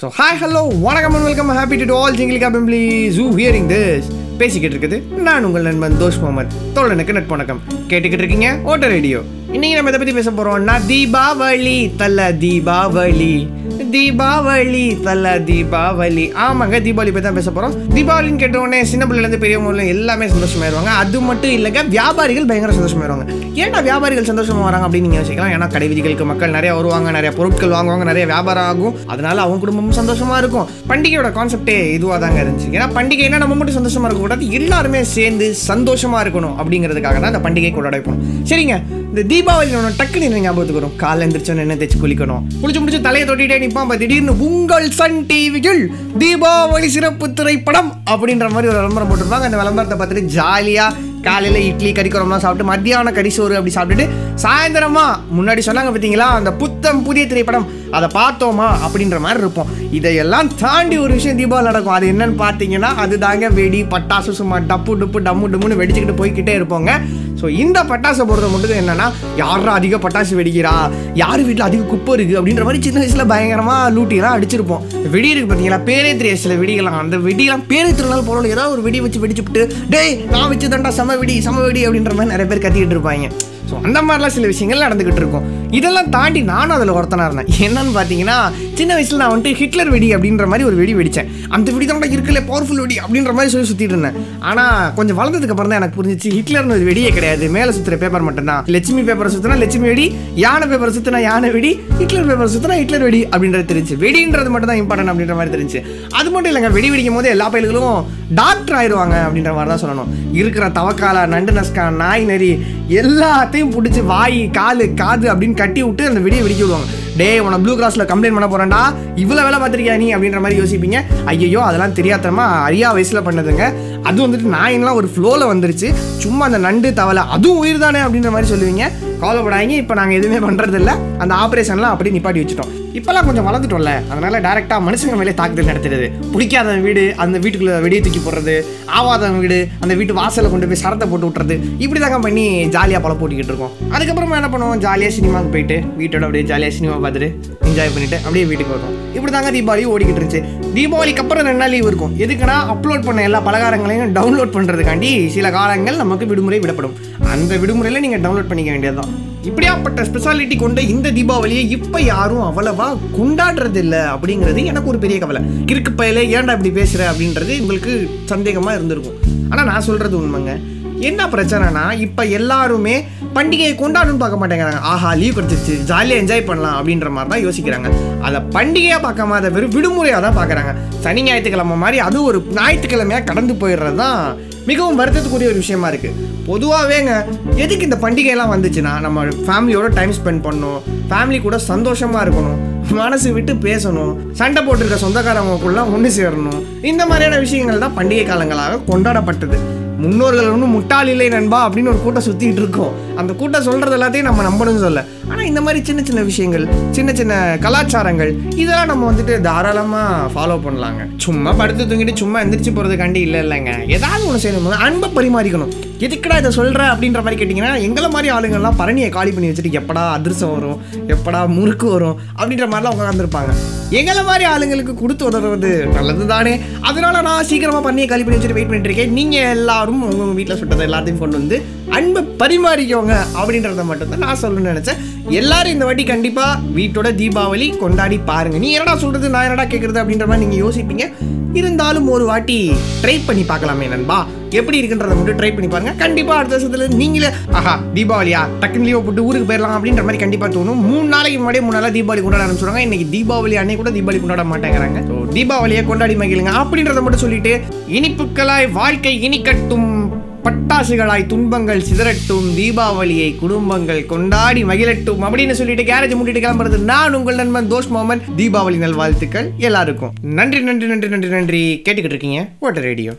So hi hello வணக்கம் and welcome happy to all jingle family who hearing this பேசிக்கிட்டு இருக்குது நான் உங்கள் நண்பன் தோஷ் முகமது. தோழனுக்கு நட்பணக்கம் கேட்டுக்கிட்டு இருக்கீங்க ஓட்ட ரேடியோ இன்னைக்கு நம்ம இதை பற்றி பேச போகிறோம்னா தீபாவளி தல்ல தீபாவளி. தீபாவளி தல தீபாவளி. ஆமாங்க தீபாவளி பற்றி தான் பேச போகிறோம் தீபாவளின்னு கேட்டவுடனே சின்ன பிள்ளைலேருந்து பெரியவங்க வரலும் எல்லாமே சந்தோஷமாயிருவாங்க. அது மட்டும் இல்லைங்க வியாபாரிகள் பயங்கர சந்தோஷமாயிருவாங்க. ஏன்டா வியாபாரிகள் சந்தோஷமா வராங்க அப்படின்னு நீங்கள் யோசிக்கலாம். ஏன்னா கடை விதிகளுக்கு மக்கள் நிறைய வருவாங்க நிறைய பொருட்கள் வாங்குவாங்க நிறைய வியாபாரம் ஆகும். அதனால அவங்க குடும்பமும் சந்தோஷமா இருக்கும். பண்டிகையோட கான்செப்டே இதுவாக தாங்க இருந்துச்சு. ஏன்னா பண்டிகைனா நம்ம மட்டும் சந்தோஷமா இருக்கக்கூடாது. எல்லாருமே சேர்ந்து சந்தோஷமா இருக்கணும் அப்படிங்கிறதுக்காக தான் அந்த பண்டிகை கொண்டாட வைப்போம் சரிங்க. இந்த தீபாவளி ஒன்று டக்குன்னு என்ன ஞாபகத்துக்கு வரும். காலைல எந்திரிச்சோன்னு என்ன தேய்ச்சி குளிக்கணும். குளிச்சு முடிச்சு தலையை தொட்டிட்டே நிற்பான் பா திடீர்னு உங்கள் சன் டிவியில் தீபாவளி சிறப்பு திரைப்படம் அப்படின்ற மாதிரி ஒரு விளம்பரம் போட்டிருப்பாங்க. அந்த விளம்பரத்தை பார்த்துட்டு ஜாலியாக காலையில் இட்லி கறி சாப்பிட்டு மத்தியான கடிசோறு அப்படி சாப்பிட்டுட்டு சாயந்தரமா முன்னாடி சொன்னாங்க பார்த்தீங்களா? அந்த புத்தம் புதிய திரைப்படம். அதை பார்த்தோமா அப்படின்ற மாதிரி இருப்போம். இதையெல்லாம் தாண்டி ஒரு விஷயம் தீபாவளி நடக்கும். அது என்னன்னு பார்த்தீங்கன்னா அது தாங்க வெடி பட்டாசு சும்மா டப்பு டுப்பு டம்மு டம்முன்னு வெடிச்சுக்கிட்டு போய்க்கிட்டே இருப்போங்க. ஸோ இந்த பட்டாசை போடுறது மட்டும் என்னன்னா யாரா அதிக பட்டாசு வெடிக்கிறா? யார் வீட்டில் அதிக குப்பை இருக்குது அப்படின்ற மாதிரி சின்ன வயசில் பயங்கரமாக லூட்டிலாம் அடிச்சிருப்போம். வெடி இருக்குது பார்த்தீங்களா பேரே தெரியாது சில வெடிகள்லாம். அந்த வெடியெல்லாம் பேரே திருநாள் போகணும் ஏதாவது ஒரு வெடி வச்சு வெடிச்சுட்டு டேய் நான் வச்சு தண்டா சம வெடி சம வெடி அப்படின்ற மாதிரி நிறைய பேர் கத்திக்கிட்டு இருப்பாங்க. ஸோ அந்த மாதிரிலாம் சில விஷயங்கள் நடந்துக்கிட்டு இருக்கும். இதெல்லாம் தாண்டி நானும் அதில் ஒருத்தனாக இருந்தேன். என்னன்னு பார்த்தீங்கன்னா சின்ன வயசில் நான் வந்துட்டு ஹிட்லர் வெடி அப்படின்ற மாதிரி ஒரு வெடி வெடித்தேன். அந்த வெடி தான் இருக்கல பவர்ஃபுல் வெடி அப்படின்ற மாதிரி சொல்லி சுற்றிட்டு இருந்தேன். ஆனால் கொஞ்சம் வளர்ந்ததுக்கு அப்புறம் தான் எனக்கு புரிஞ்சிச்சு ஹிட்லர்னு ஒரு வெடியே கிடையாது. மேலே சுற்றுற பேப்பர் மட்டும்தான். லட்சுமி பேப்பரை சுற்றினா லட்சுமி வெடி யானை பேப்பரை சுற்றினா யானை வெடி ஹிட்லர் பேப்பர் சுற்றினா ஹிட்லர் வெடி அப்படின்றது தெரிஞ்சு வெடின்றது மட்டும் தான் இம்பார்ட்டன் அப்படின்ற மாதிரி தெரிஞ்சு அது மட்டும் இல்லைங்க வெடி வெடிக்கும் போது எல்லா பயில்களும் டாக்டர் ஆயிடுவாங்க அப்படின்ற மாதிரி தான் சொல்லணும். இருக்கிற தவக்கால நண்டு நஸ்கா நாய் நரி எல்லாத்தையும் பிடிச்சி வாய் காலு காது அப்படின்னு கட்டி விட்டு அந்த வெடியை வெடிக்க விடுவாங்க. டேய் உன ப்ளூ கிராஸில் கம்ப்ளைண்ட் பண்ண போகிறேன்டா இவ்வளோ வேலை பார்த்துருக்கியா நீ அப்படின்ற மாதிரி யோசிப்பீங்க. ஐயோ அதெல்லாம் தெரியாதமா அரியா வயசில் பண்ணதுங்க. அது வந்துட்டு நாயின்லாம் ஒரு ஃப்ளோவில் வந்துருச்சு. சும்மா அந்த நண்டு தவளை அதுவும் உயிர் தானே அப்படின்ற மாதிரி சொல்லுவீங்க. கவலைப்படாதீங்க இப்போ நாங்கள் எதுவுமே பண்ணுறதில்ல அந்த ஆப்ரேஷன்லாம் அப்படியே நிப்பாட்டி வச்சுட்டோம். இப்போல்லாம் கொஞ்சம் வளர்ந்துட்டோம்ல. அதனால டேரெக்டாக மனுஷங்க மேலே தாக்குதல் நடத்துறது. பிடிக்காத வீடு அந்த வீட்டுக்குள்ளே வெடியை தூக்கி போடுறது. ஆவாதவன் வீடு அந்த வீட்டு வாசலில் கொண்டு போய் சரத்தை போட்டு விட்டுறது. இப்படி தாங்க பண்ணி ஜாலியாக பழம் போட்டுக்கிட்டு இருக்கோம். அதுக்கப்புறமா என்ன பண்ணுவோம்? ஜாலியாக சினிமாவுக்கு போயிட்டு வீட்டோட அப்படியே ஜாலியாக சினிமா பார்த்துட்டு என்ஜாய் பண்ணிட்டு அப்படியே வீட்டுக்கு வருவோம். இப்படி தாங்க தீபாவளி ஓடிக்கிட்டு இருந்துச்சு. தீபாவளிக்கு அப்புறம் ரெண்டு நாள் லீவ் இருக்கும். எதுக்குன்னா அப்லோட் பண்ண எல்லா பலகாரங்களையும் டவுன்லோட் பண்ணுறதுக்காண்டி சில காலங்கள் நமக்கு விடுமுறை விடப்படும். அந்த விடுமுறையில் நீங்கள் டவுன்லோட் பண்ணிக்க வேண்டியதுதான். இப்படியாப்பட்ட ஸ்பெஷாலிட்டி கொண்ட இந்த தீபாவளியை இப்போ யாரும் அவ்வளவா கொண்டாடுறது இல்லை அப்படிங்கிறது எனக்கு ஒரு பெரிய கவலை. கிறுக்கு பயல ஏன்டா இப்படி பேசுகிற அப்படின்றது உங்களுக்கு சந்தேகமாக இருந்திருக்கும். ஆனால் நான் சொல்கிறது உண்மைங்க. என்ன பிரச்சனைனா இப்போ எல்லாருமே பண்டிகையை கொண்டாடணும்னு பார்க்க மாட்டேங்கிறாங்க. ஆஹா லீவ் கிடச்சிருச்சு. ஜாலியாக என்ஜாய் பண்ணலாம் அப்படின்ற மாதிரி தான் யோசிக்கிறாங்க. அதை பண்டிகையாக பார்க்காம அதை வெறும் விடுமுறையாக தான் பார்க்குறாங்க. சனி ஞாயிற்றுக்கிழமை மாதிரி அது ஒரு ஞாயிற்றுக்கிழமையாக கடந்து போயிடுறது தான் மிகவும் வருத்தத்துக்குரிய ஒரு விஷயமா இருக்குது பொதுவாகவேங்க எதுக்கு இந்த பண்டிகையெல்லாம் வந்துச்சுன்னா நம்ம ஃபேமிலியோட டைம் ஸ்பெண்ட் பண்ணணும். ஃபேமிலி கூட சந்தோஷமாக இருக்கணும். மனசு விட்டு பேசணும். சண்டை போட்டிருக்க சொந்தக்காரவங்களுக்குள்ள ஒன்று சேரணும். இந்த மாதிரியான விஷயங்கள் தான் பண்டிகை காலங்களாக கொண்டாடப்பட்டது. முன்னோர்கள் ஒன்றும் முட்டாள் இல்லை நண்பா அப்படின்னு ஒரு கூட்டம் சுற்றிட்டு இருக்கோம். அந்த கூட்டம் சொல்கிறது எல்லாத்தையும் நம்ம நம்பணும்னு சொல்ல. ஆனால் இந்த மாதிரி சின்ன சின்ன விஷயங்கள் சின்ன சின்ன கலாச்சாரங்கள் இதெல்லாம் நம்ம வந்துட்டு தாராளமாக ஃபாலோ பண்ணலாங்க. சும்மா படுத்து தூங்கிட்டு சும்மா எந்திரிச்சு போகிறதுக்காண்டி இல்லை இல்லைங்க. ஏதாவது ஒன்று செய்யணும். அன்பை பரிமாறிக்கணும். எதுக்குடா இதை சொல்கிற அப்படின்ற மாதிரி கேட்டிங்கன்னா எங்களை மாதிரி ஆளுங்கள்லாம் பரணியை காலி பண்ணி வச்சுட்டு எப்படா அதிர்சம் வரும் எப்படா முறுக்கு வரும் அப்படின்ற மாதிரிலாம் உட்காந்துருப்பாங்க எங்களை மாதிரி ஆளுங்களுக்கு கொடுத்து உதவுறது நல்லது தானே அதனால நான் சீக்கிரமாக பண்ணியை காலி பண்ணி வச்சுட்டு வெயிட் பண்ணிட்டு இருக்கேன். நீங்கள் எல்லாரும் உங்கள் வீட்டில் சுட்டதை எல்லாத்தையும் கொண்டு வந்து அன்பை பரிமாறிக்கோங்க. அப்படின்றத மட்டும் தான் நான் சொல்லணும்னு நினச்சேன். எல்லாரும் இந்த வாட்டி கண்டிப்பாக வீட்டோட தீபாவளி கொண்டாடி பாருங்க. நீ என்னடா சொல்கிறது நான் என்னடா கேட்குறது அப்படின்ற மாதிரி நீங்கள் யோசிப்பீங்க. இருந்தாலும் ஒரு வாட்டி ட்ரை பண்ணி பார்க்கலாமே நண்பா. எப்படி இருக்குன்றத மட்டும் ட்ரை பண்ணி பாருங்க. கண்டிப்பாக அடுத்த வருஷத்துல நீங்களே ஆஹா தீபாவளியா? டக்குன்னு லீவ் போட்டு ஊருக்கு போயிடலாம் அப்படின்ற மாதிரி கண்டிப்பா தோணும். மூணு நாளைக்கு முன்னாடியே மூணு நாளாக தீபாவளி கொண்டாட ஆரம்பிச்சுருவாங்க. இன்னைக்கு தீபாவளி அன்னைக்கு கூட தீபாவளி கொண்டாட மாட்டேங்கிறாங்க. ஸோ தீபாவளியை கொண்டாடி மகிழுங்க அப்படின்றத மட்டும் சொல்லிட்டு இனிப்புக்களாய் வாழ்க்கை இனிக்கட்டும். பட்டாசுகளாய் துன்பங்கள் சிதறட்டும் தீபாவளியை குடும்பங்கள் கொண்டாடி மகிழட்டும் அப்படின்னு சொல்லிட்டு கேரேஜ் மூட்டிட்டு கிளம்புறது நான் உங்கள் நண்பன் தோஷ் மோமன். தீபாவளி நல்வாழ்த்துக்கள் எல்லாருக்கும். நன்றி நன்றி நன்றி நன்றி நன்றி. கேட்டுக்கிட்டு இருக்கீங்க ஓட்ட ரேடியோ.